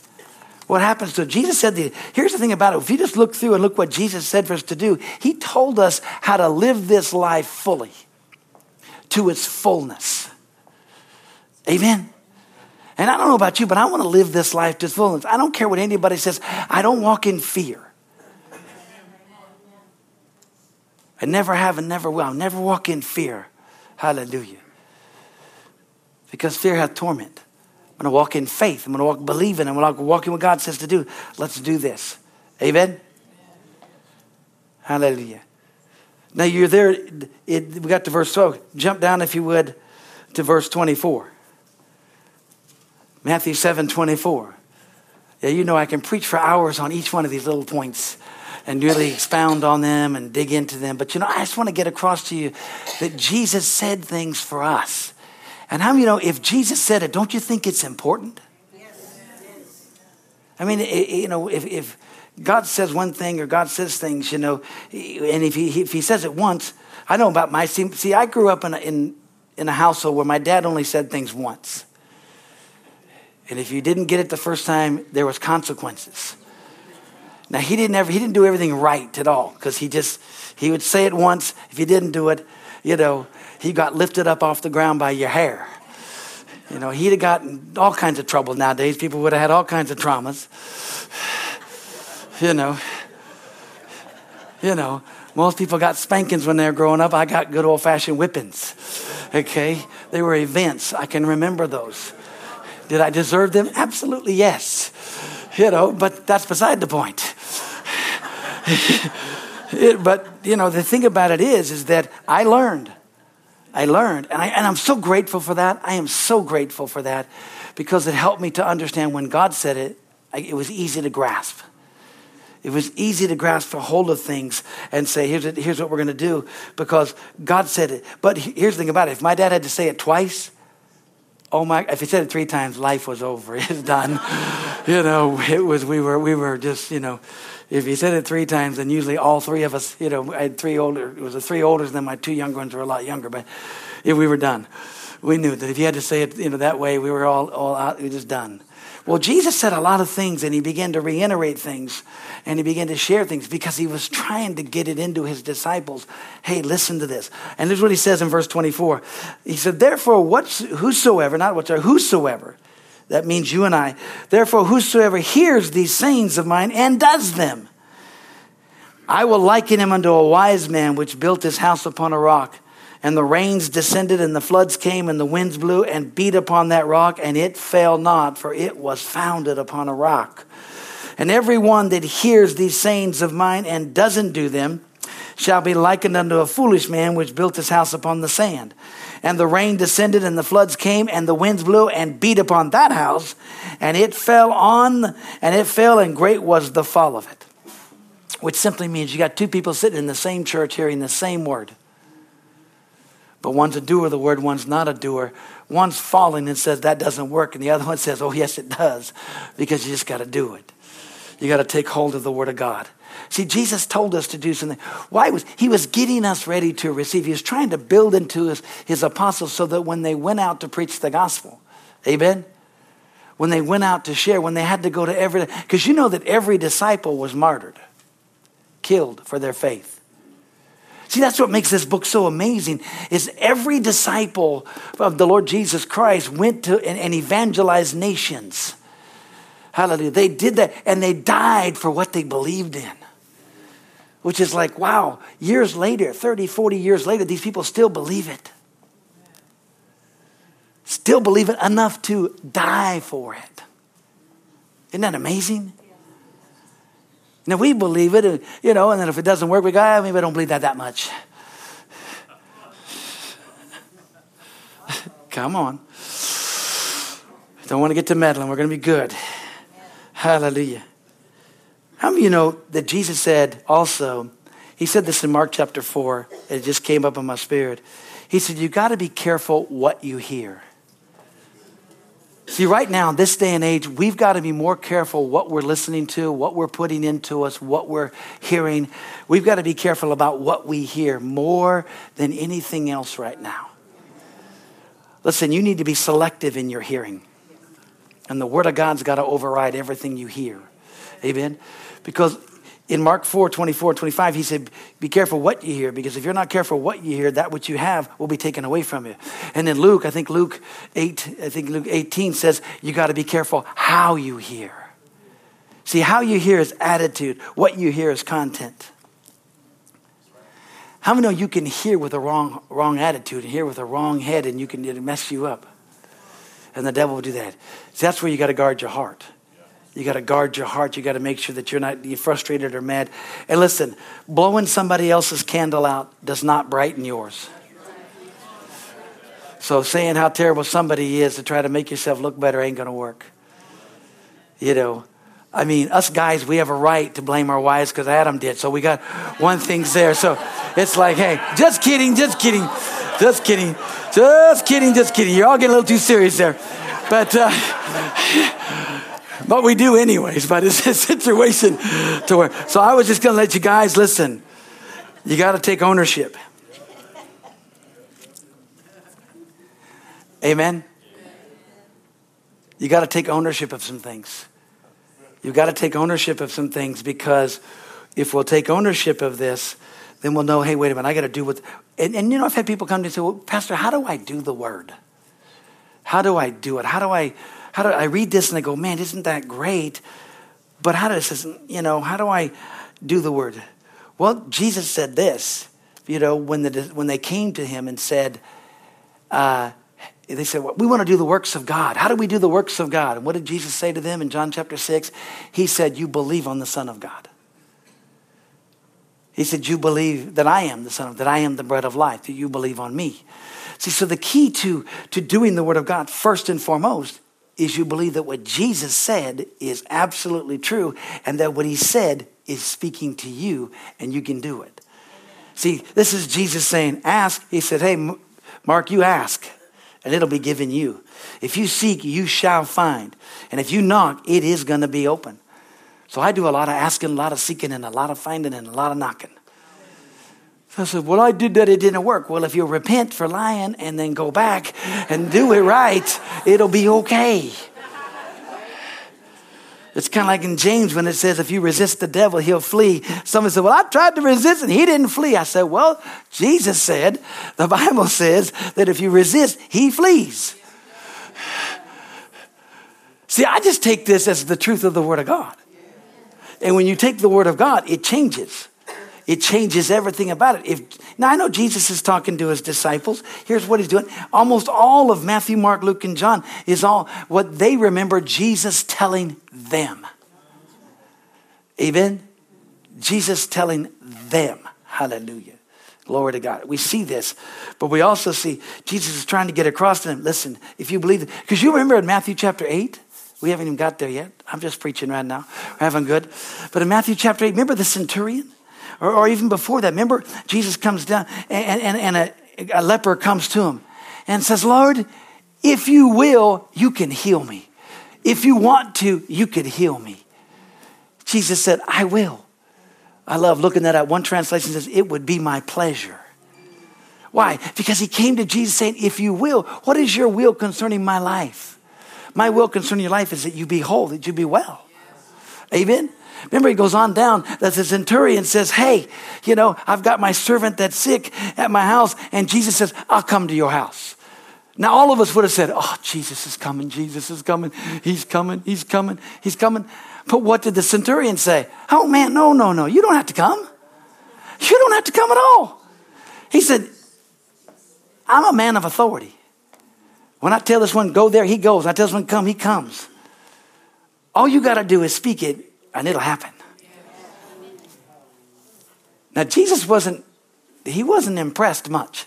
What happens to Jesus said the here's the thing about it. If you just look through and look what Jesus said for us to do, he told us how to live this life fully to its fullness. Amen. And I don't know about you, but I want to live this life to its fullness. I don't care what anybody says. I don't walk in fear. I never have and never will. I'll never walk in fear. Hallelujah because fear hath torment. I'm going to walk in faith. I'm going to walk believing. I'm going to walk in what God says to do. Let's do this. Amen? Hallelujah. Now you're there. It, we got to verse 12. Jump down, if you would, to verse 24. Matthew 7 24. Yeah, you know I can preach for hours on each one of these little points and really expound on them and dig into them. But you know, I just want to get across to you that Jesus said things for us. And how you know if Jesus said it, don't you think it's important? Yes. I mean, you know, if, if God says one thing or God says things, you know, and if he, if he says it once, I know about my, see, see I grew up in a, in, in a household where my dad only said things once. And if you didn't get it the first time, there was consequences. Now he didn't ever he didn't do everything right at all because he just he would say it once. If you didn't do it, you know, he got lifted up off the ground by your hair. You know, he'd have gotten all kinds of trouble nowadays. People would have had all kinds of traumas. You know, you know, most people got spankings when they were growing up. I got good old fashioned whippings. Okay? They were events. I can remember those. Did I deserve them? Absolutely yes. You know, but that's beside the point. it, but, you know, the thing about it is, is that I learned I learned. And, I, and I'm so grateful for that. I am so grateful for that because it helped me to understand when God said it, it was easy to grasp. It was easy to grasp a hold of things and say, here's, it, here's what we're going to do because God said it. But here's the thing about it if my dad had to say it twice, oh my, if he said it three times, life was over. It's done. you know, it was, we were, we were just, you know, if he said it three times, then usually all three of us, you know, I had three older, it was the three older, than my two younger ones were a lot younger, but if we were done. We knew that if you had to say it, you know, that way, we were all, all out, we were just done. Well, Jesus said a lot of things and he began to reiterate things and he began to share things because he was trying to get it into his disciples. Hey, listen to this. And this is what he says in verse 24. He said, Therefore, what's, whosoever, not whatsoever, whosoever, that means you and I. Therefore, whosoever hears these sayings of mine and does them, I will liken him unto a wise man which built his house upon a rock. And the rains descended, and the floods came, and the winds blew and beat upon that rock, and it fell not, for it was founded upon a rock. And every one that hears these sayings of mine and doesn't do them shall be likened unto a foolish man which built his house upon the sand. And the rain descended, and the floods came, and the winds blew and beat upon that house, and it fell on, and it fell, and great was the fall of it. Which simply means you got two people sitting in the same church hearing the same word. But one's a doer of the word, one's not a doer. One's falling and says that doesn't work, and the other one says, oh, yes, it does, because you just got to do it. You got to take hold of the word of God. See, Jesus told us to do something. Why was he was getting us ready to receive? He was trying to build into his, his apostles so that when they went out to preach the gospel, amen. When they went out to share, when they had to go to every, because you know that every disciple was martyred, killed for their faith. See, that's what makes this book so amazing is every disciple of the Lord Jesus Christ went to and, and evangelized nations. Hallelujah. They did that and they died for what they believed in. Which is like, wow, years later, 30, 40 years later, these people still believe it. Still believe it enough to die for it. Isn't that amazing? Now we believe it, you know, and then if it doesn't work, we go, ah, maybe I don't believe that that much. Come on. Don't want to get to meddling. We're going to be good. Hallelujah. How many of you know that Jesus said also, he said this in Mark chapter 4, it just came up in my spirit. He said, You got to be careful what you hear. See, right now, this day and age, we've got to be more careful what we're listening to, what we're putting into us, what we're hearing. We've got to be careful about what we hear more than anything else right now. Listen, you need to be selective in your hearing. And the Word of God's got to override everything you hear. Amen? Because in Mark 4 24, 25, he said, Be careful what you hear, because if you're not careful what you hear, that which you have will be taken away from you. And then Luke, I think Luke 8, I think Luke 18 says, You got to be careful how you hear. See, how you hear is attitude, what you hear is content. How many know you can hear with a wrong, wrong attitude and hear with a wrong head and you can it mess you up? And the devil will do that. See, that's where you got to guard your heart. You got to guard your heart. You got to make sure that you're not you're frustrated or mad. And listen, blowing somebody else's candle out does not brighten yours. So saying how terrible somebody is to try to make yourself look better ain't going to work. You know, I mean, us guys, we have a right to blame our wives because Adam did. So we got one thing's there. So it's like, hey, just kidding, just kidding, just kidding, just kidding, just kidding. You're all getting a little too serious there. But, uh, but we do anyways, but it's a situation to where. So I was just going to let you guys listen. You got to take ownership. Amen. You got to take ownership of some things. You've got to take ownership of some things because if we'll take ownership of this, then we'll know, hey, wait a minute, I got to do what. And, and, you know, I've had people come to me and say, well, Pastor, how do I do the word? How do I do it? How do I how do I read this and I go, man, isn't that great? But how does this, you know, how do I do the word? Well, Jesus said this, you know, when, the, when they came to him and said, uh, they said, well, we want to do the works of God. How do we do the works of God? And what did Jesus say to them in John chapter 6? He said, You believe on the Son of God. He said, You believe that I am the Son of that I am the bread of life, that you believe on me. See, so the key to, to doing the Word of God, first and foremost, is you believe that what Jesus said is absolutely true and that what he said is speaking to you and you can do it. See, this is Jesus saying, Ask. He said, Hey, Mark, you ask and it'll be given you. If you seek, you shall find. And if you knock, it is going to be open. So I do a lot of asking, a lot of seeking, and a lot of finding, and a lot of knocking. So I said, Well, I did that, it didn't work. Well, if you repent for lying and then go back and do it right, it'll be okay. It's kind of like in James when it says, if you resist the devil, he'll flee. Someone said, Well, I tried to resist and he didn't flee. I said, Well, Jesus said, the Bible says that if you resist, he flees. See, I just take this as the truth of the Word of God. And when you take the Word of God, it changes it changes everything about it. If now I know Jesus is talking to his disciples. Here's what he's doing. Almost all of Matthew, Mark, Luke, and John is all what they remember Jesus telling them. Amen. Jesus telling them, hallelujah. Glory to God. We see this, but we also see Jesus is trying to get across to them. Listen, if you believe because you remember in Matthew chapter 8, we haven't even got there yet. I'm just preaching right now. We're having good. But in Matthew chapter 8, remember the centurion? Or, or even before that, remember Jesus comes down and, and, and a, a leper comes to him and says, Lord, if you will, you can heal me. If you want to, you could heal me. Jesus said, I will. I love looking at that. One translation says, It would be my pleasure. Why? Because he came to Jesus saying, If you will, what is your will concerning my life? My will concerning your life is that you be whole, that you be well. Amen? Remember, he goes on down that the centurion says, Hey, you know, I've got my servant that's sick at my house. And Jesus says, I'll come to your house. Now, all of us would have said, Oh, Jesus is coming, Jesus is coming, he's coming, he's coming, he's coming. But what did the centurion say? Oh man, no, no, no. You don't have to come. You don't have to come at all. He said, I'm a man of authority. When I tell this one, go there, he goes. I tell this one, come, he comes. All you got to do is speak it, and it'll happen. Now, Jesus wasn't, he wasn't impressed much.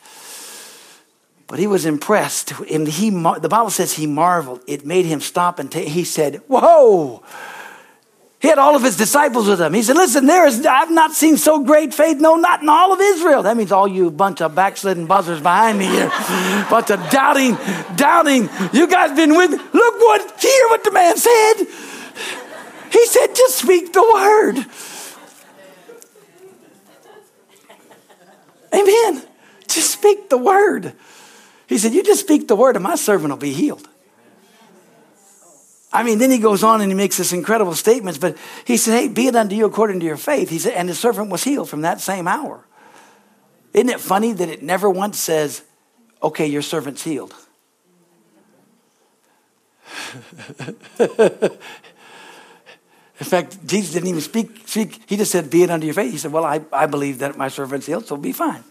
But he was impressed. And he, the Bible says he marveled. It made him stop and t- he said, Whoa, he had all of his disciples with him. He said, Listen, there is, I've not seen so great faith, no, not in all of Israel. That means all you bunch of backslidden buzzers behind me here. bunch of doubting, doubting. You guys been with me. Look what, hear what the man said. He said, Just speak the word. Amen. Just speak the word. He said, You just speak the word, and my servant will be healed. I mean, then he goes on and he makes this incredible statements, but he said, Hey, be it unto you according to your faith. He said, and the servant was healed from that same hour. Isn't it funny that it never once says, Okay, your servant's healed? In fact, Jesus didn't even speak, speak. He just said, Be it unto your faith. He said, Well, I, I believe that my servant's healed, so be fine.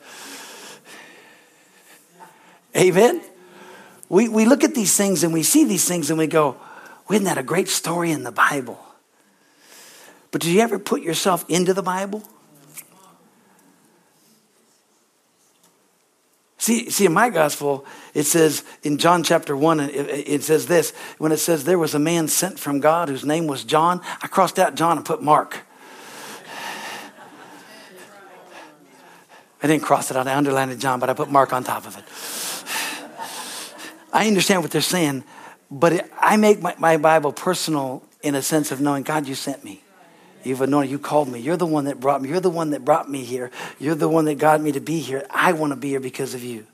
Amen? We, we look at these things and we see these things and we go, isn't that a great story in the Bible? But do you ever put yourself into the Bible? See, see, in my gospel, it says in John chapter 1, it, it, says this when it says there was a man sent from God whose name was John, I crossed out John and put Mark. I didn't cross it out, I underlined John, but I put Mark on top of it. I understand what they're saying, but it, I make my, my, Bible personal in a sense of knowing, God, you sent me. You've anointed, you called me. You're the one that brought me. You're the one that brought me here. You're the one that got me to be here. I want to be here because of you.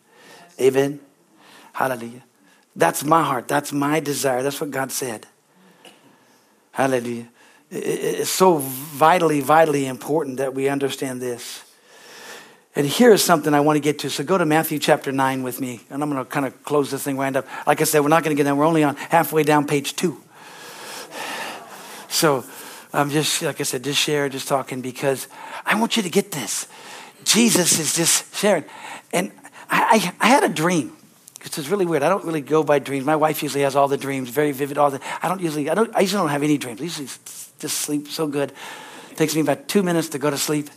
Amen. Hallelujah. That's my heart. That's my desire. That's what God said. Hallelujah. It's so vitally, vitally important that we understand this. And here is something I want to get to. So go to Matthew chapter 9 with me. And I'm going to kind of close this thing, wind up. Like I said, we're not going to get there. We're only on halfway down page two. So I'm just, like I said, just sharing, just talking because I want you to get this. Jesus is just sharing. And I, I, I had a dream. It's really weird. I don't really go by dreams. My wife usually has all the dreams, very vivid. All the. I don't usually. I don't. I usually don't have any dreams. I usually just sleep so good. It takes me about two minutes to go to sleep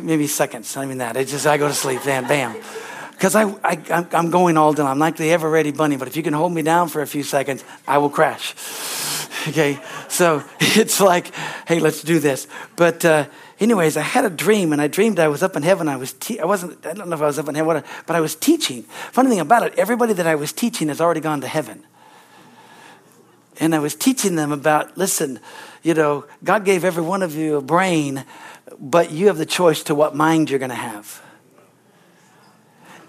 maybe seconds, not even that. It's just I go to sleep, then bam. Because I, I, I'm going all day. I'm like the ever ready bunny, but if you can hold me down for a few seconds, I will crash. Okay, so it's like, hey, let's do this. But, uh, anyways, I had a dream, and I dreamed I was up in heaven. I was, te- I wasn't, I don't know if I was up in heaven, but I was teaching. Funny thing about it, everybody that I was teaching has already gone to heaven. And I was teaching them about, listen, you know, God gave every one of you a brain, but you have the choice to what mind you're going to have.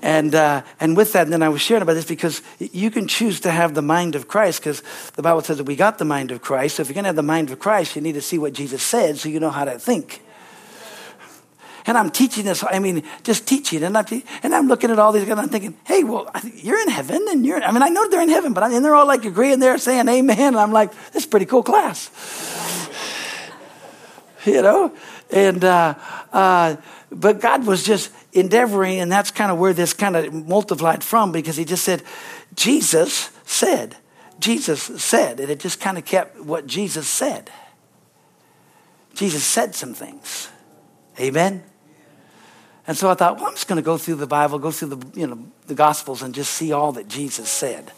And, uh, and with that, and then I was sharing about this because you can choose to have the mind of Christ because the Bible says that we got the mind of Christ. So if you're going to have the mind of Christ, you need to see what Jesus said so you know how to think. And I'm teaching this, I mean, just teaching. And I'm, and I'm looking at all these guys and I'm thinking, hey, well, you're in heaven. And you're, I mean, I know they're in heaven, but I, and they're all like agreeing there saying amen. And I'm like, this is pretty cool class. You know? And, uh, uh, but God was just endeavoring, and that's kind of where this kind of multiplied from because he just said, Jesus said. Jesus said, and it just kind of kept what Jesus said. Jesus said some things. Amen. And so I thought, well, I'm just going to go through the Bible, go through the, you know, the Gospels, and just see all that Jesus said.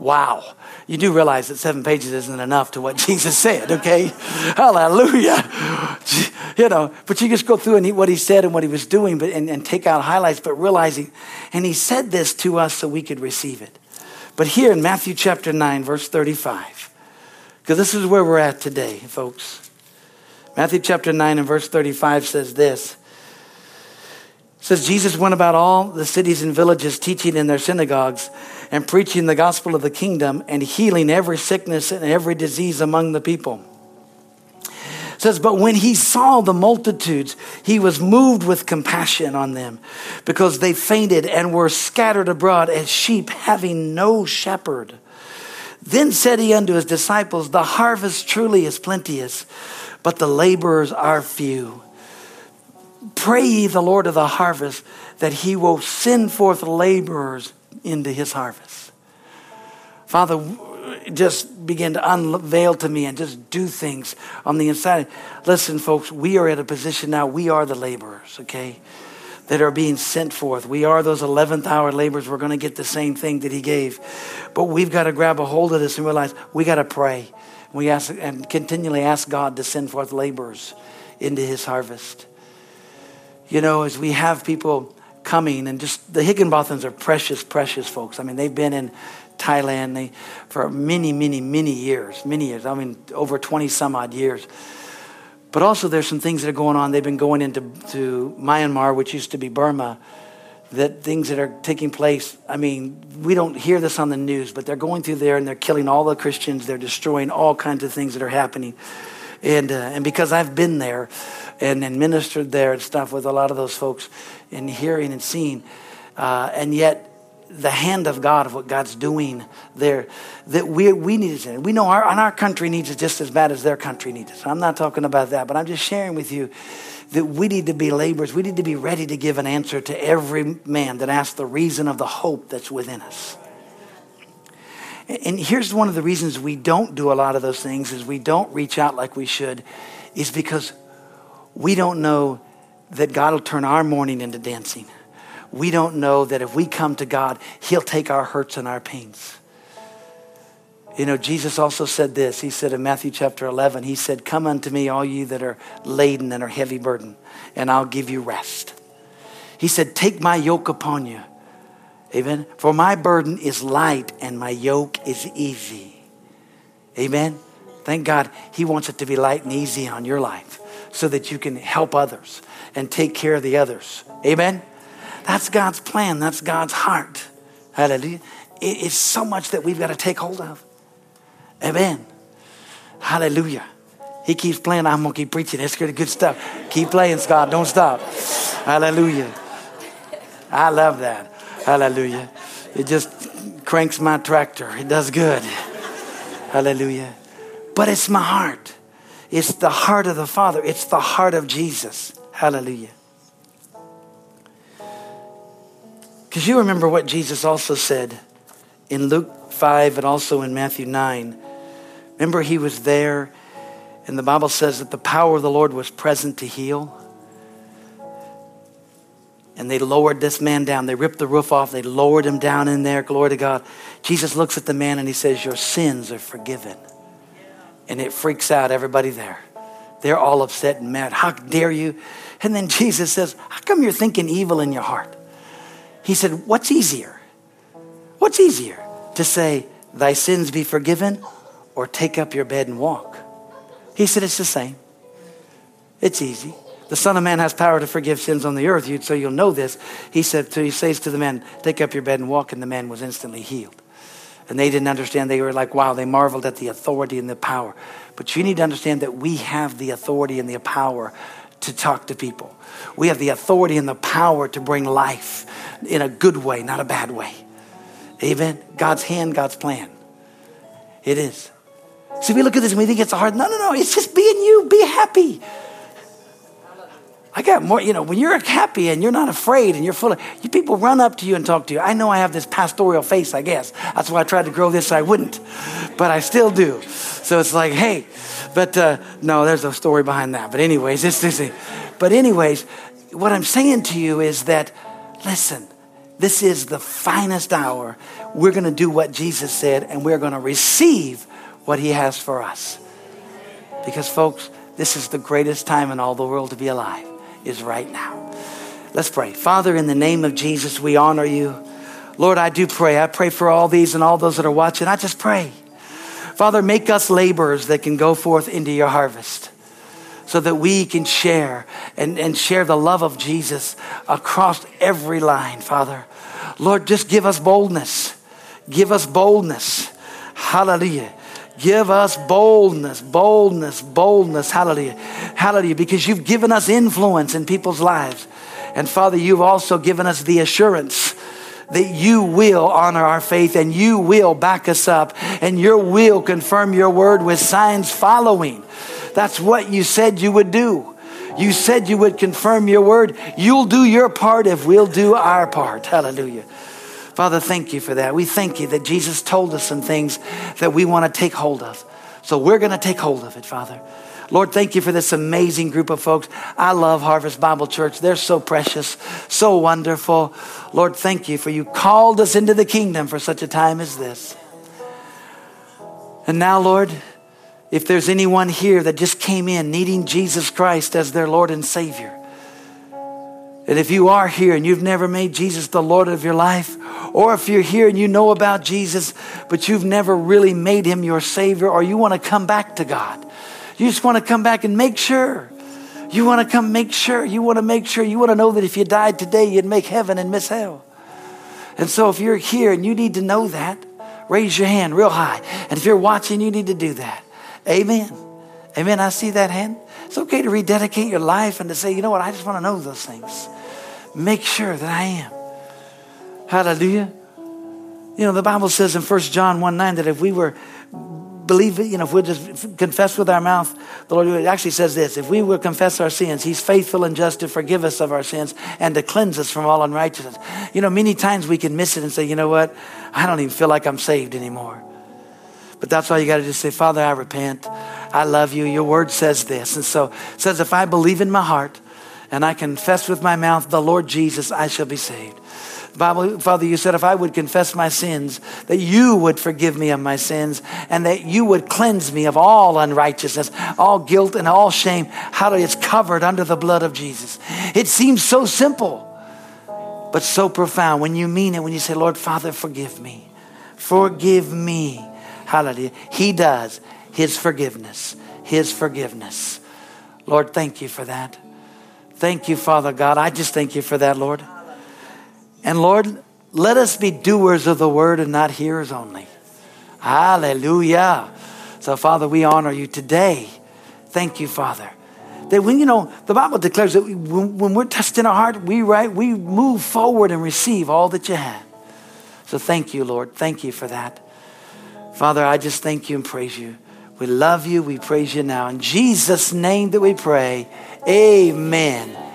Wow. You do realize that seven pages isn't enough to what Jesus said, okay? Hallelujah. You know, but you just go through and he, what he said and what he was doing but, and, and take out highlights, but realizing, and he said this to us so we could receive it. But here in Matthew chapter 9, verse 35, because this is where we're at today, folks. Matthew chapter 9 and verse 35 says this says Jesus went about all the cities and villages teaching in their synagogues and preaching the gospel of the kingdom and healing every sickness and every disease among the people. It says, but when he saw the multitudes, he was moved with compassion on them because they fainted and were scattered abroad as sheep having no shepherd. Then said he unto his disciples, The harvest truly is plenteous, but the laborers are few. Pray ye the Lord of the harvest that he will send forth laborers into his harvest. Father, just begin to unveil to me and just do things on the inside. Listen, folks, we are at a position now, we are the laborers, okay, that are being sent forth. We are those 11th hour laborers. We're going to get the same thing that he gave. But we've got to grab a hold of this and realize we got to pray. We ask and continually ask God to send forth laborers into his harvest you know, as we have people coming and just the Higginbothams are precious, precious folks. I mean, they've been in Thailand they, for many, many, many years, many years. I mean, over 20 some odd years. But also, there's some things that are going on. They've been going into to Myanmar, which used to be Burma, that things that are taking place. I mean, we don't hear this on the news, but they're going through there and they're killing all the Christians. They're destroying all kinds of things that are happening. And, uh, and because I've been there, and, and ministered there and stuff with a lot of those folks and hearing and seeing. Uh, and yet, the hand of God, of what God's doing there, that we, we need it. We know our, and our country needs it just as bad as their country needs it. So I'm not talking about that, but I'm just sharing with you that we need to be laborers. We need to be ready to give an answer to every man that asks the reason of the hope that's within us. And here's one of the reasons we don't do a lot of those things is we don't reach out like we should is because we don't know that God will turn our mourning into dancing. We don't know that if we come to God, He'll take our hurts and our pains. You know, Jesus also said this. He said in Matthew chapter 11, He said, Come unto me, all you that are laden and are heavy burden, and I'll give you rest. He said, Take my yoke upon you. Amen. For my burden is light and my yoke is easy. Amen. Thank God He wants it to be light and easy on your life so that you can help others and take care of the others. Amen? That's God's plan. That's God's heart. Hallelujah. It is so much that we've got to take hold of. Amen. Hallelujah. He keeps playing. I'm going to keep preaching. It's good, good stuff. Keep playing, Scott. Don't stop. Hallelujah. I love that. Hallelujah. It just cranks my tractor. It does good. Hallelujah. But it's my heart. It's the heart of the Father, it's the heart of Jesus. Hallelujah. Because you remember what Jesus also said in Luke 5 and also in Matthew 9. Remember, he was there, and the Bible says that the power of the Lord was present to heal. And they lowered this man down. They ripped the roof off. They lowered him down in there. Glory to God. Jesus looks at the man and he says, Your sins are forgiven and it freaks out everybody there. They're all upset and mad. How dare you? And then Jesus says, How come you're thinking evil in your heart? He said, What's easier? What's easier to say, Thy sins be forgiven, or take up your bed and walk? He said, It's the same. It's easy. The Son of Man has power to forgive sins on the earth, so you'll know this. He said, so he says to the man, Take up your bed and walk, and the man was instantly healed and they didn't understand. They were like, wow, they marveled at the authority and the power. But you need to understand that we have the authority and the power to talk to people. We have the authority and the power to bring life in a good way, not a bad way. Amen. God's hand, God's plan. It is. See, we look at this and we think it's hard. No, no, no. It's just being you. Be happy. I got more, you know, when you're happy and you're not afraid and you're full of, you, people run up to you and talk to you. I know I have this pastoral face, I guess. That's why I tried to grow this so I wouldn't, but I still do. So it's like, hey, But uh, no, there's a story behind that. But anyways, it's this. But anyways, what I'm saying to you is that, listen, this is the finest hour. We're going to do what Jesus said, and we're going to receive what He has for us. Because, folks, this is the greatest time in all the world to be alive, is right now. Let's pray. Father, in the name of Jesus, we honor you. Lord, I do pray. I pray for all these and all those that are watching. I just pray. Father, make us laborers that can go forth into your harvest so that we can share and, and share the love of Jesus across every line, Father. Lord, just give us boldness. Give us boldness. Hallelujah. Give us boldness, boldness, boldness. Hallelujah. Hallelujah. Because you've given us influence in people's lives. And Father, you've also given us the assurance that you will honor our faith and you will back us up and you will confirm your word with signs following. That's what you said you would do. You said you would confirm your word. You'll do your part if we'll do our part. Hallelujah. Father, thank you for that. We thank you that Jesus told us some things that we want to take hold of. So we're going to take hold of it, Father. Lord, thank you for this amazing group of folks. I love Harvest Bible Church. They're so precious, so wonderful. Lord, thank you for you called us into the kingdom for such a time as this. And now, Lord, if there's anyone here that just came in needing Jesus Christ as their Lord and Savior, and if you are here and you've never made Jesus the Lord of your life, or if you're here and you know about Jesus, but you've never really made him your Savior, or you want to come back to God, you just want to come back and make sure. You want to come make sure. You want to make sure. You want to know that if you died today, you'd make heaven and miss hell. And so if you're here and you need to know that, raise your hand real high. And if you're watching, you need to do that. Amen. Amen. I see that hand. It's okay to rededicate your life and to say, you know what, I just want to know those things. Make sure that I am. Hallelujah. You know, the Bible says in 1 John 1 9 that if we were believe, you know, if we just confess with our mouth, the Lord it actually says this if we will confess our sins, He's faithful and just to forgive us of our sins and to cleanse us from all unrighteousness. You know, many times we can miss it and say, you know what? I don't even feel like I'm saved anymore. But that's all you got to just say, Father, I repent. I love you. Your word says this. And so it says, if I believe in my heart and I confess with my mouth the Lord Jesus, I shall be saved. Bible, Father, you said if I would confess my sins, that you would forgive me of my sins and that you would cleanse me of all unrighteousness, all guilt and all shame. How it's covered under the blood of Jesus. It seems so simple, but so profound when you mean it, when you say, Lord, Father, forgive me. Forgive me. Hallelujah. He does. His forgiveness. His forgiveness. Lord, thank you for that. Thank you, Father God. I just thank you for that, Lord. And Lord, let us be doers of the word and not hearers only. Hallelujah. So, Father, we honor you today. Thank you, Father. That when you know, the Bible declares that when, when we're touched in our heart, we right, we move forward and receive all that you have. So thank you, Lord. Thank you for that. Father, I just thank you and praise you. We love you. We praise you now. In Jesus' name that we pray. Amen.